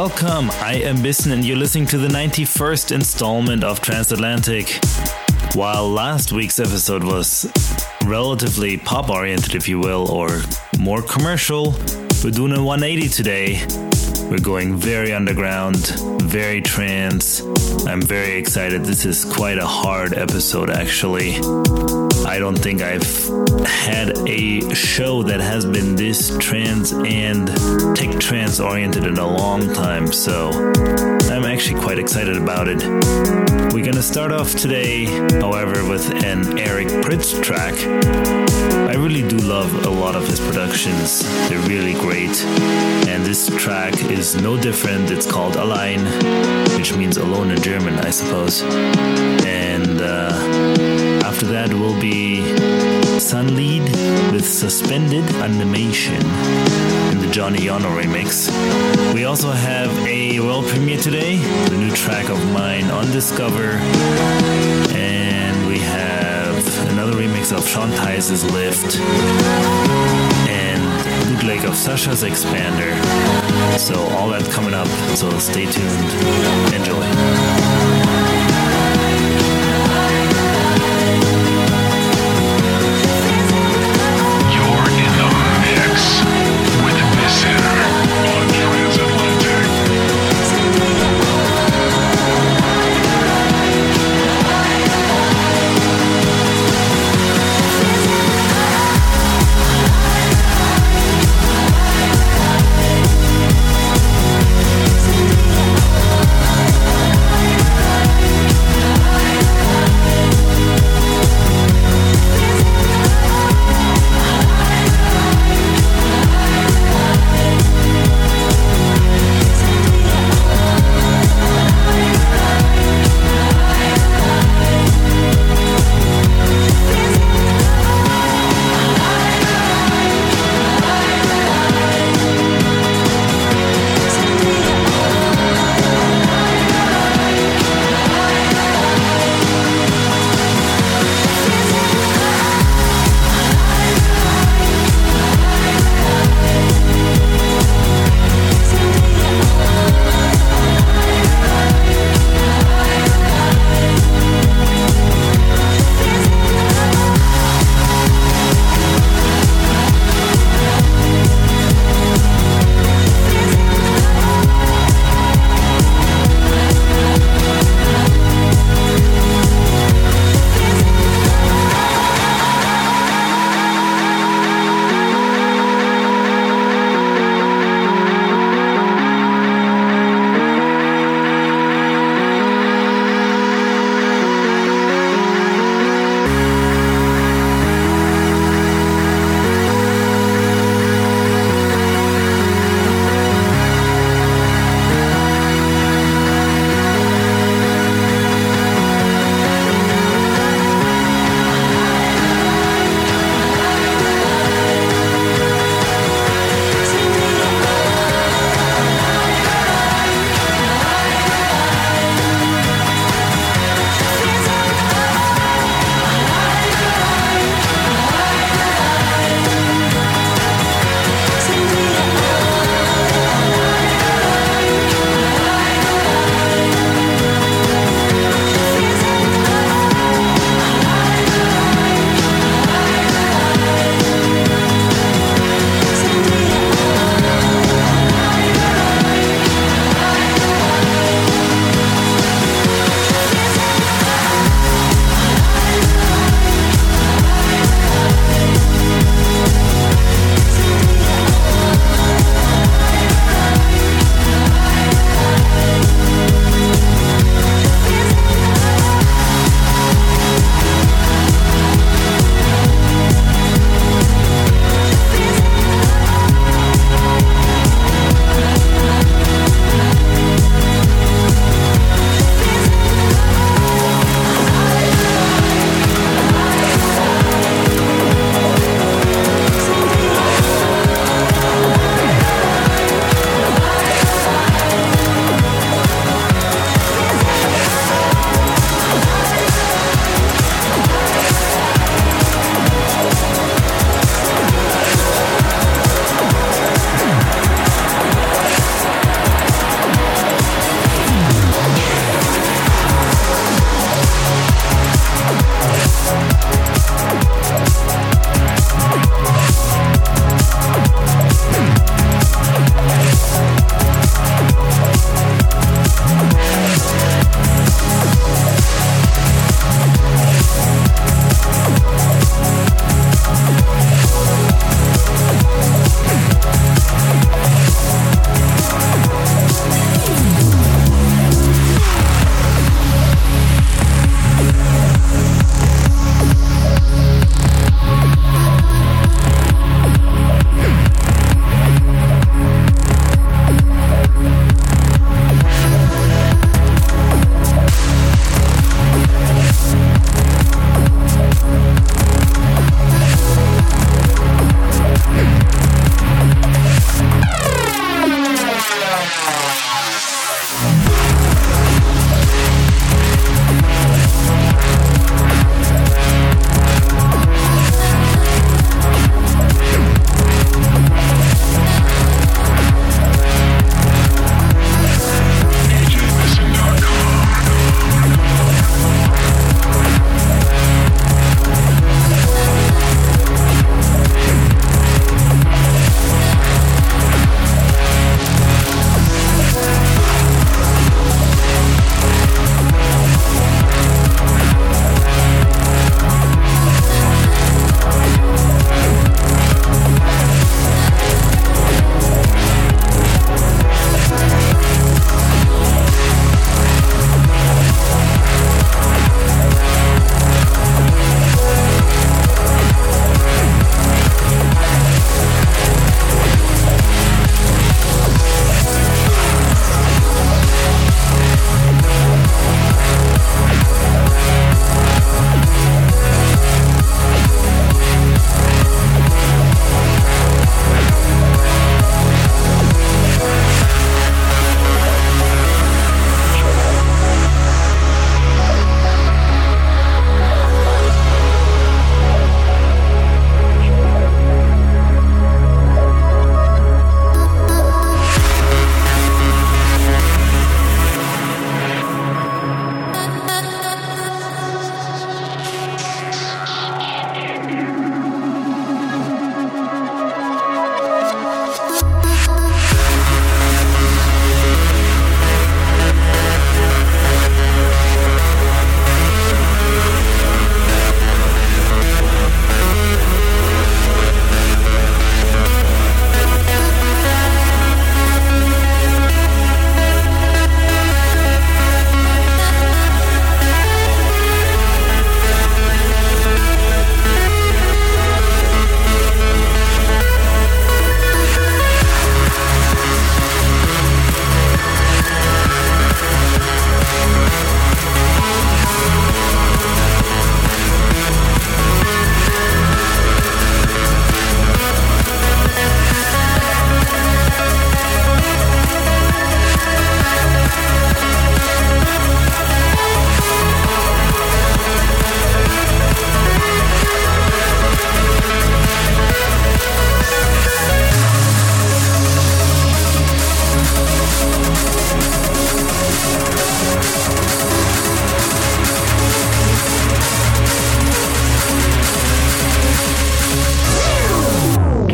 welcome. I am Bissen and you're listening to the 91st installment of Transatlantic. While last week's episode was relatively pop oriented, if you will, or more commercial, we're doing a 180 today. We're going very underground, very trance. I'm very excited. This is quite a hard episode, actually. I don't think I've had a show that has been this trance and tech trance oriented in a long time, so I'm actually quite excited about it. We're gonna start off today, however, with an Eric Prydz track. I really do love a lot of his productions, they're really great. And this track is no different. It's called Allein, which means alone in German, I suppose. And uh, after that will be Sunlead with Suspended Animation in the Johnny Yono remix. We also have a world premiere today, the new track of mine on Discover. Remix of Sean Tyas's Lift and bootleg of Sasha's Xpander. So all that coming up, so stay tuned. Enjoy.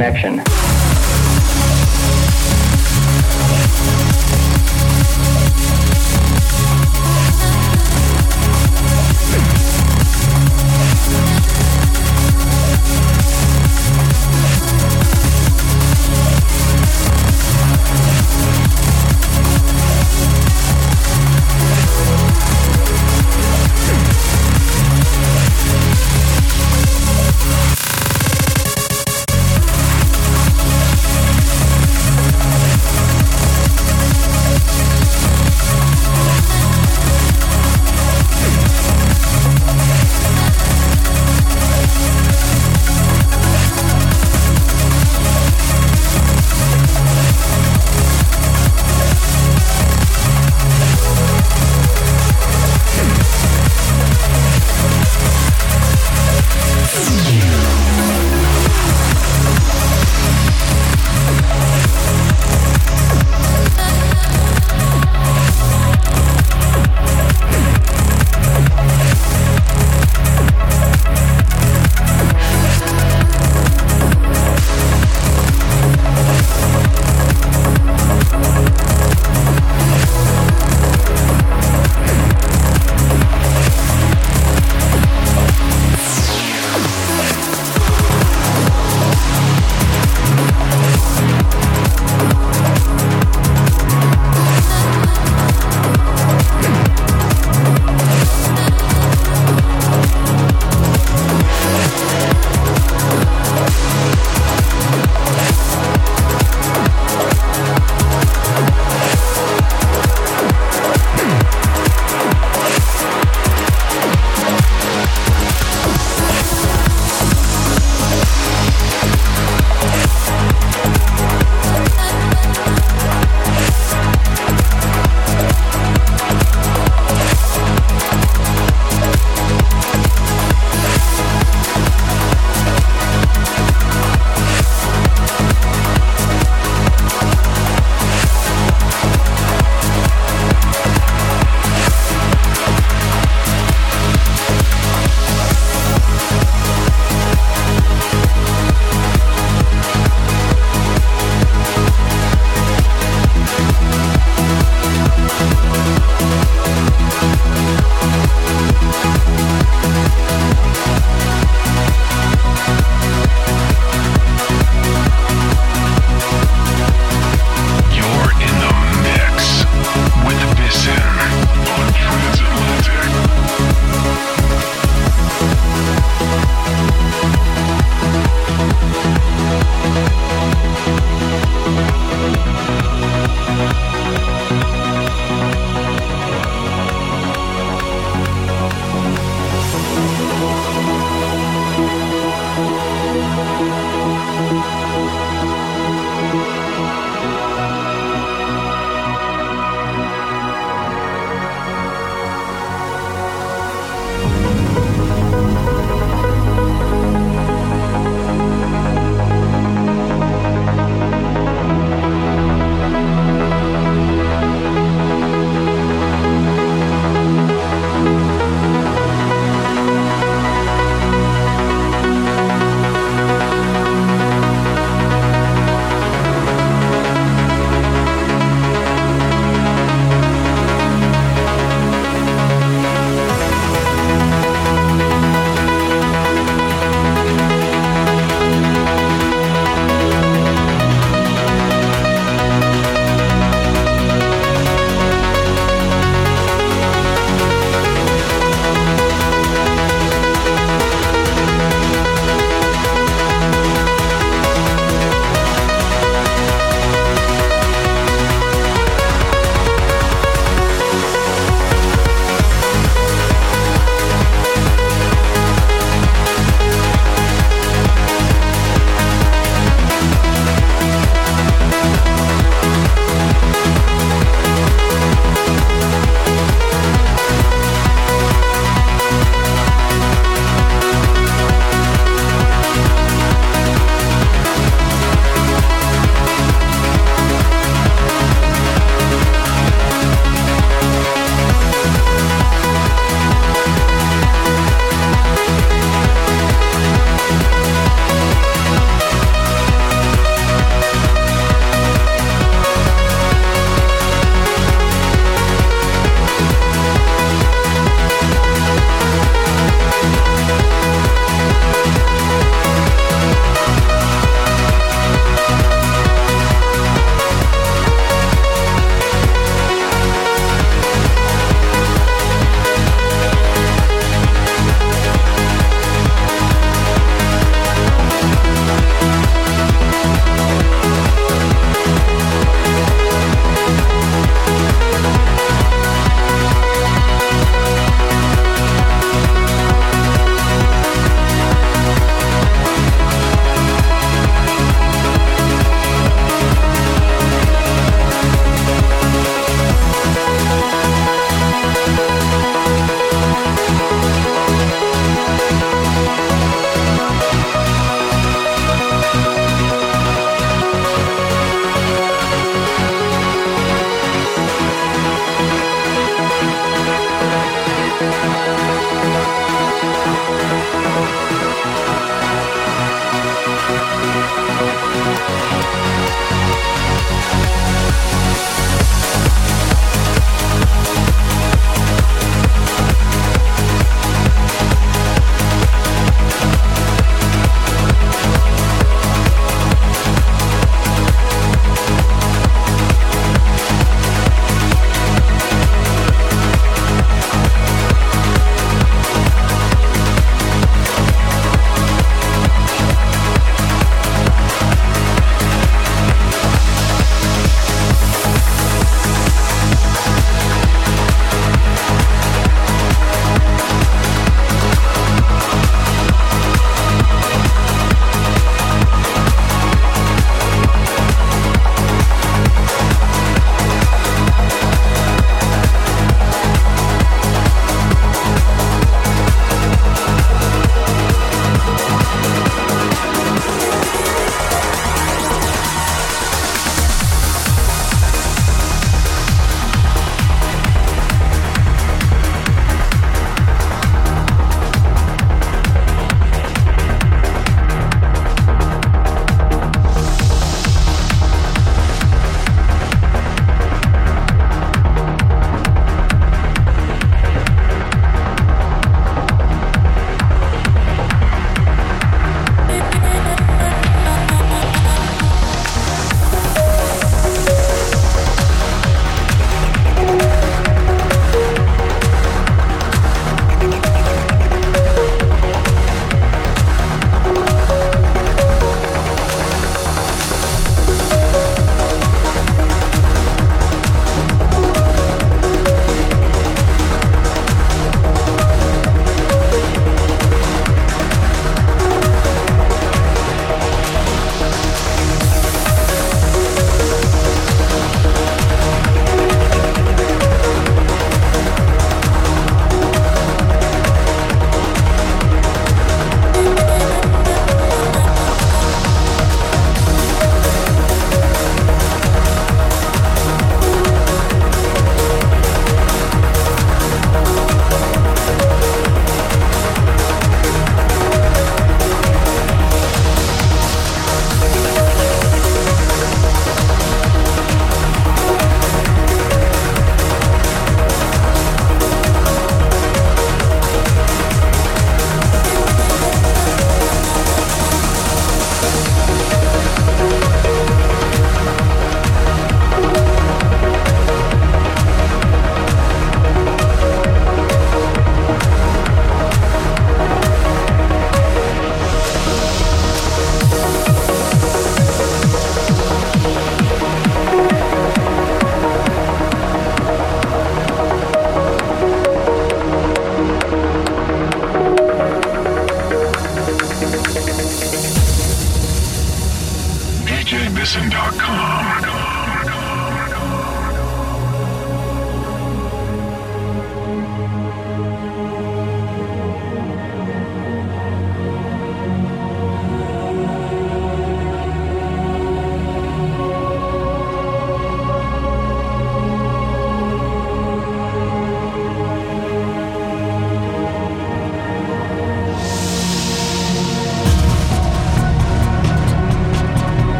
Connection.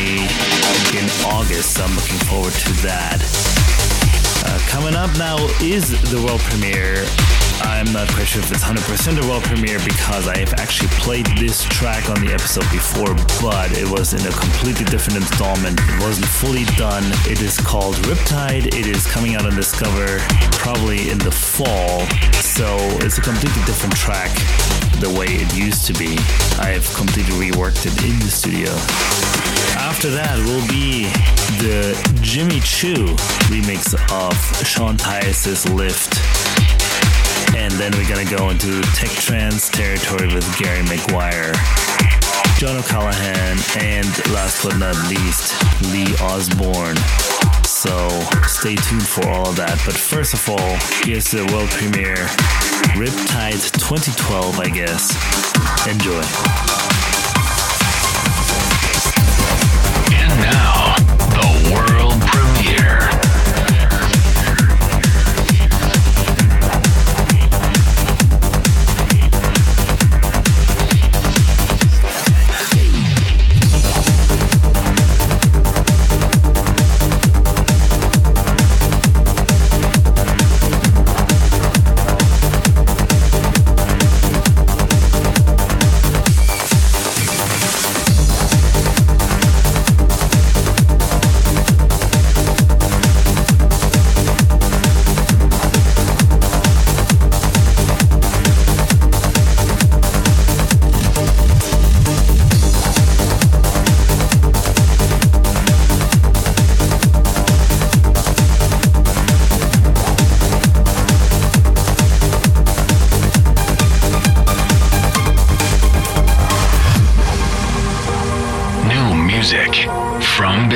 In August. So I'm looking forward to that. Uh, coming up now is the world premiere I'm uh, not quite sure if it's 100% a world premiere because I have actually played this track on the episode before, but it was in a completely different installment. It wasn't fully done. It is called Riptide. It is coming out on Discover probably in the fall, so it's a completely different track the way it used to be. I have completely reworked it in the studio. After that will be the Jimmy Choo remix of Sean Tyas's Lift and then we're gonna go into tech trance territory with Gary Maguire, John O'Callaghan, and last but not least, Lee Osborne. So stay tuned for all of that. But first of all, here's the world premiere, Riptide 2012, I guess. Enjoy.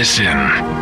From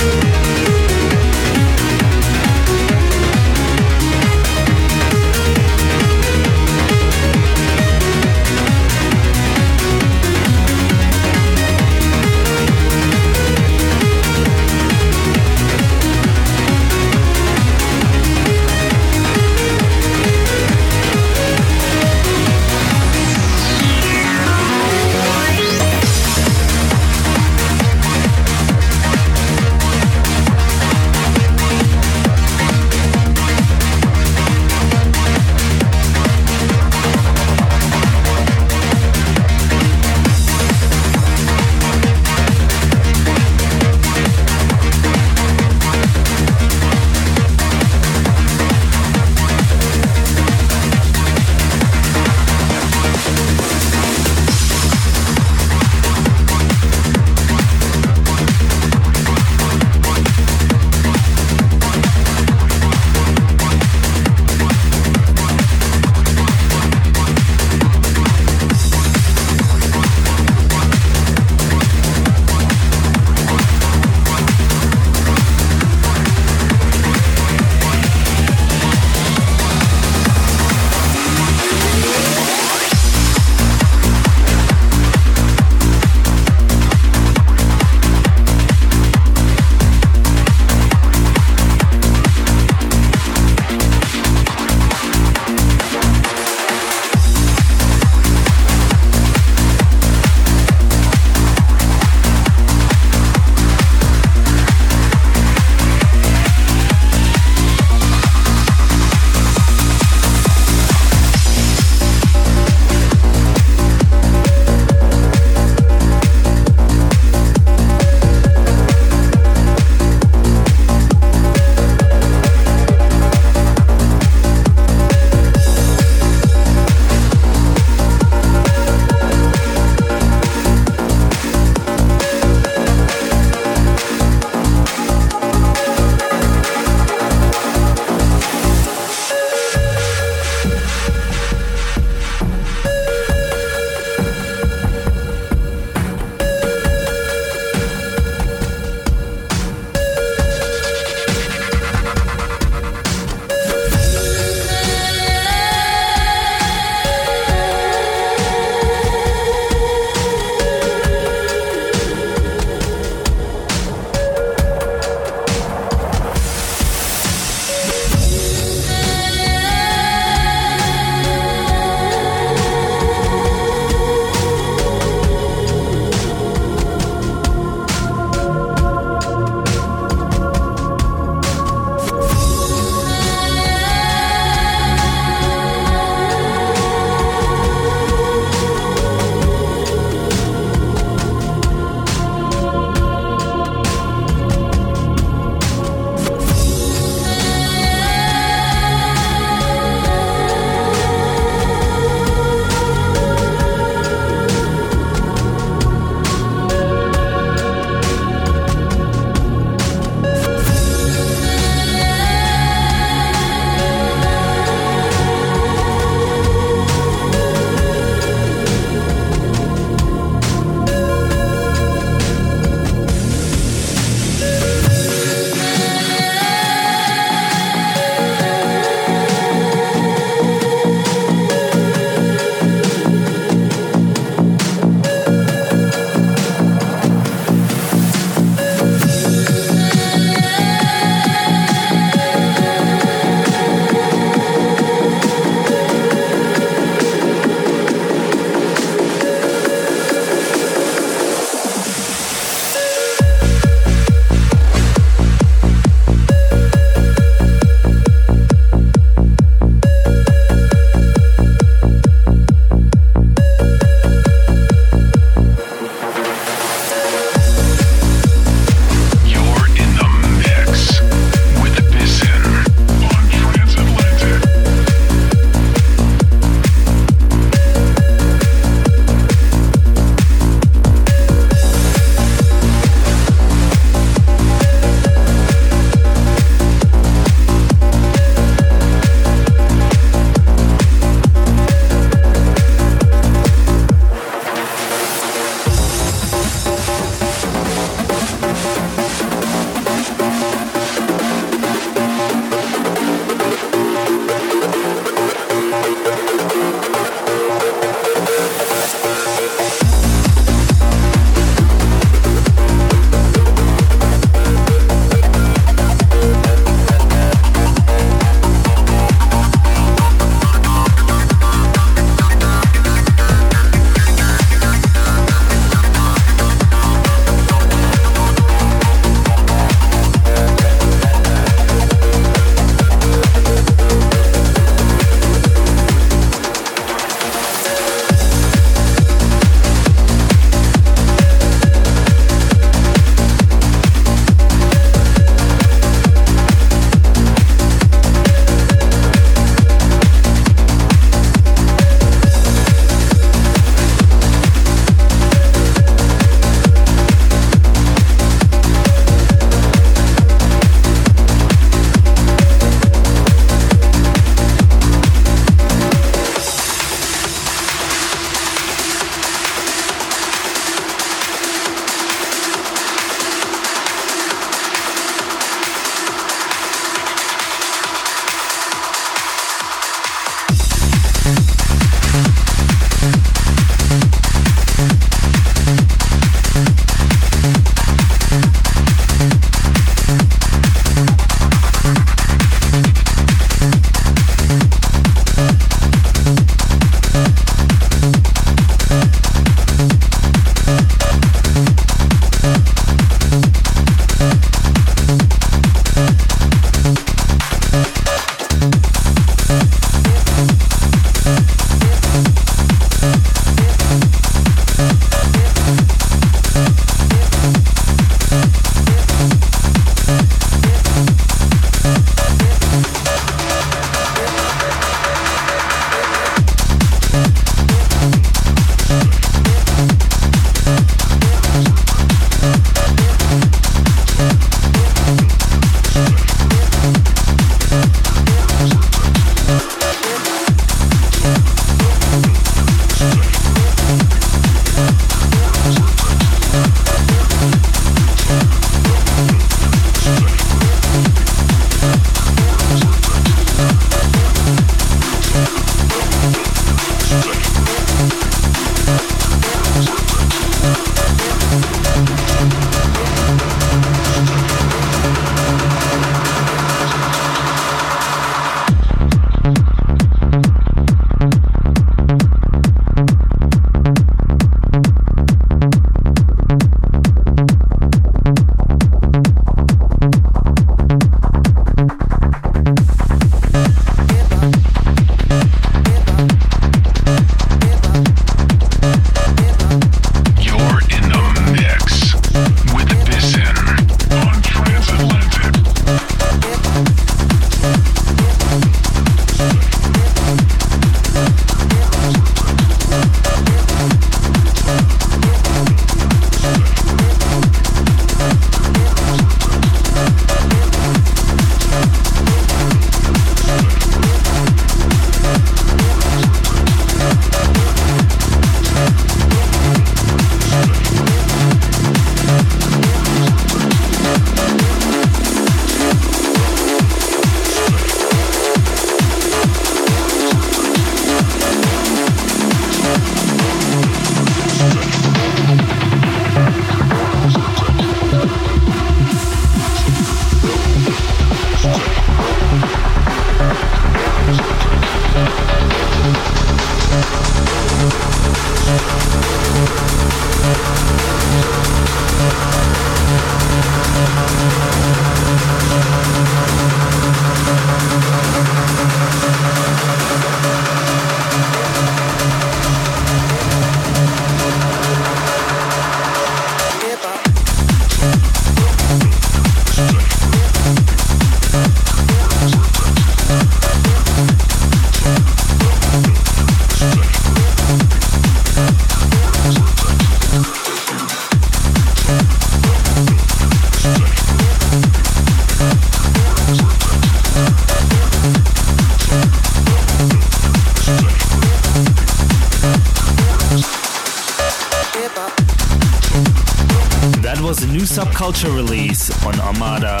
new release on Armada,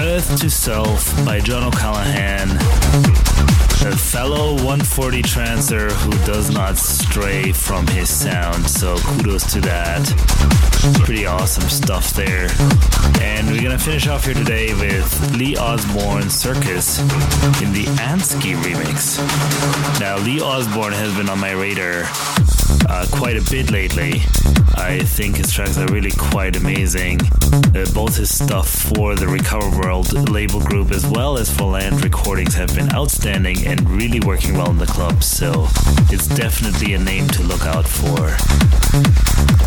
Earth to Self by John O'Callaghan, a fellow 140 trancer who does not stray from his sound, so kudos to that. Pretty awesome stuff there. And we're gonna finish off here today with Lee Osborne Circus in the Ansky remix. Now, Lee Osborne has been on my radar uh, quite a bit lately. I think his tracks are really quite amazing. Uh, both his stuff for the Recover World label group as well as for Land Recordings have been outstanding and really working well in the club, so it's definitely a name to look out for.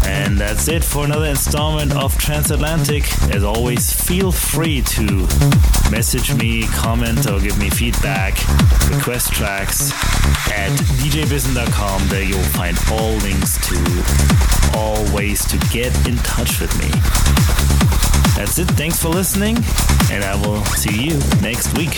And that's it for another installment of Transatlantic. As always, feel free to message me, comment, or give me feedback, request tracks at djbissen.com. There you'll find all links to all ways to get in touch with me. That's it. Thanks for listening, and I will see you next week.